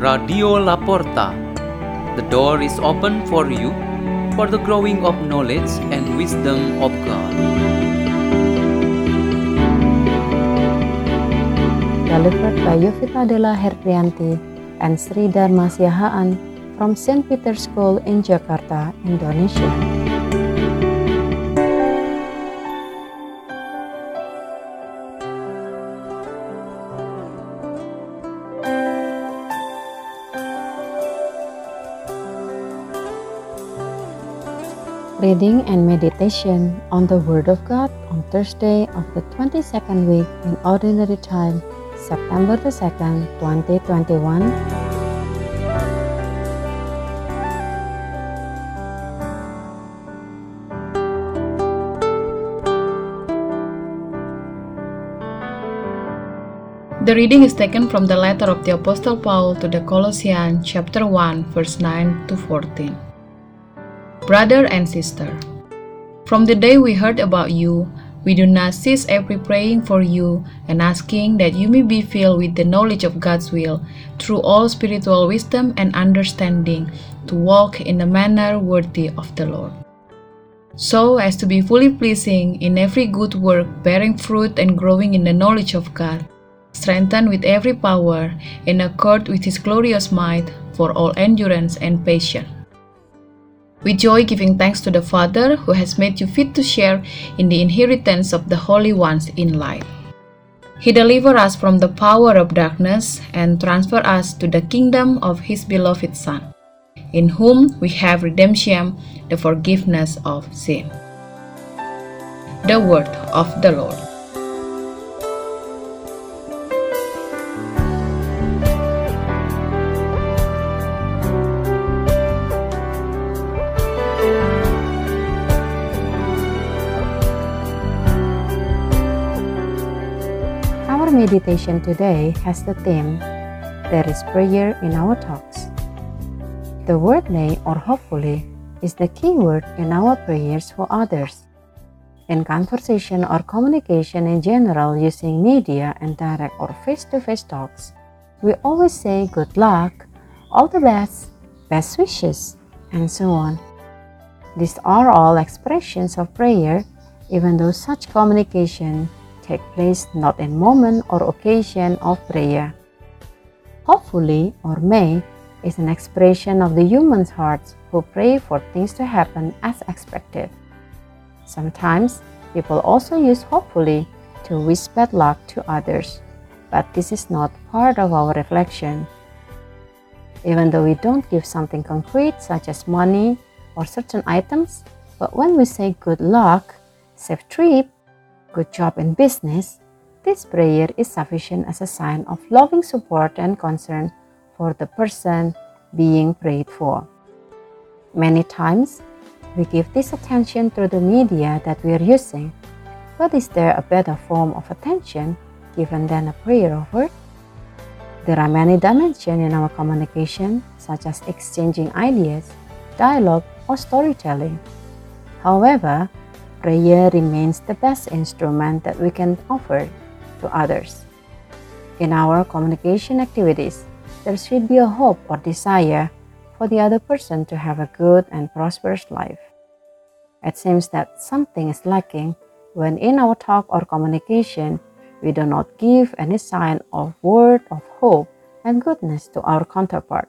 Radio Laporta. The door is open for you for the growing of knowledge and wisdom of God. Delivered by Yovita Della Herprianti and Sri Dharma Siahaan from St. Peter's School in Jakarta, Indonesia. Reading and meditation on the Word of God on Thursday of the 22nd week in Ordinary Time, September the 2nd, 2021. The reading is taken from the letter of the Apostle Paul to the Colossians, chapter 1, verse 9 to 14. Brother and sister, from the day we heard about you, we do not cease every praying for you and asking that you may be filled with the knowledge of God's will through all spiritual wisdom and understanding to walk in a manner worthy of the Lord. So as to be fully pleasing in every good work, bearing fruit and growing in the knowledge of God, strengthened with every power in accord with His glorious might for all endurance and patience. With joy, giving thanks to the Father who has made you fit to share in the inheritance of the holy ones in light. He delivered us from the power of darkness and transferred us to the kingdom of His beloved Son, in whom we have redemption, the forgiveness of sin. The Word of the Lord. Our meditation today has the theme There is prayer in our talks. The word may or hopefully is the key word in our prayers for others. In conversation or communication in general using media and direct or face to face talks, we always say good luck, all the best, best wishes, and so on. These are all expressions of prayer, even though such communication take place not in moment or occasion of prayer. Hopefully or may is an expression of the human's hearts who pray for things to happen as expected. Sometimes people also use hopefully to wish bad luck to others, but this is not part of our reflection. Even though we don't give something concrete such as money or certain items, but when we say good luck, safe trip, good job in business, this prayer is sufficient as a sign of loving support and concern for the person being prayed for. Many times, we give this attention through the media that we are using, but is there a better form of attention given than a prayer of word? There are many dimensions in our communication, such as exchanging ideas, dialogue, or storytelling. However, prayer remains the best instrument that we can offer to others. In our communication activities, there should be a hope or desire for the other person to have a good and prosperous life. It seems that something is lacking when in our talk or communication we do not give any sign of word of hope and goodness to our counterpart.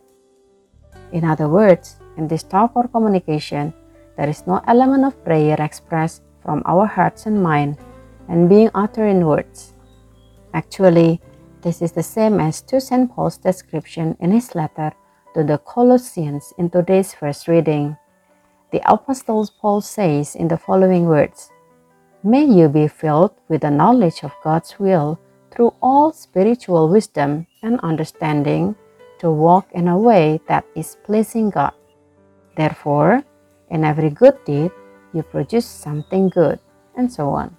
In other words, in this talk or communication, there is no element of prayer expressed from our hearts and mind and being uttered in words. Actually, this is the same as to St. Paul's description in his letter to the Colossians in today's first reading. The Apostle Paul says in the following words May you be filled with the knowledge of God's will through all spiritual wisdom and understanding to walk in a way that is pleasing God. Therefore, in every good deed, you produce something good, and so on.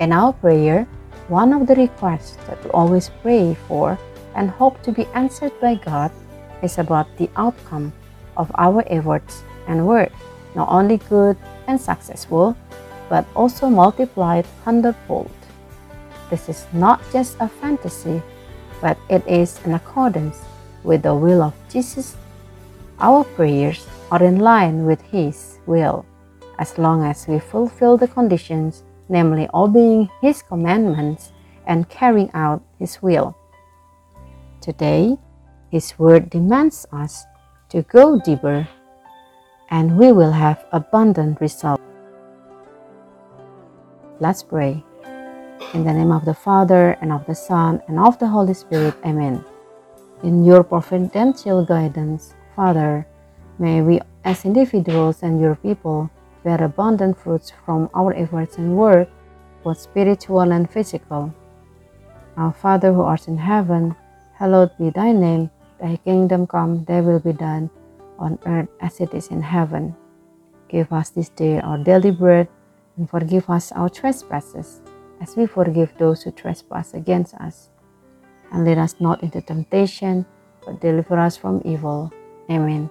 In our prayer, one of the requests that we always pray for and hope to be answered by God is about the outcome of our efforts and work, not only good and successful, but also multiplied hundredfold. This is not just a fantasy, but it is in accordance with the will of Jesus, our prayers are in line with His will as long as we fulfill the conditions, namely obeying His commandments and carrying out His will. Today, His Word demands us to go deeper, and we will have abundant results. Let's pray. In the name of the Father, and of the Son, and of the Holy Spirit, Amen. In your providential guidance, Father, may we as individuals and your people bear abundant fruits from our efforts and work, both spiritual and physical. Our Father who art in heaven, hallowed be thy name, thy kingdom come, thy will be done, on earth as it is in heaven. Give us this day our daily bread, and forgive us our trespasses, as we forgive those who trespass against us. And lead us not into temptation, but deliver us from evil. Amen.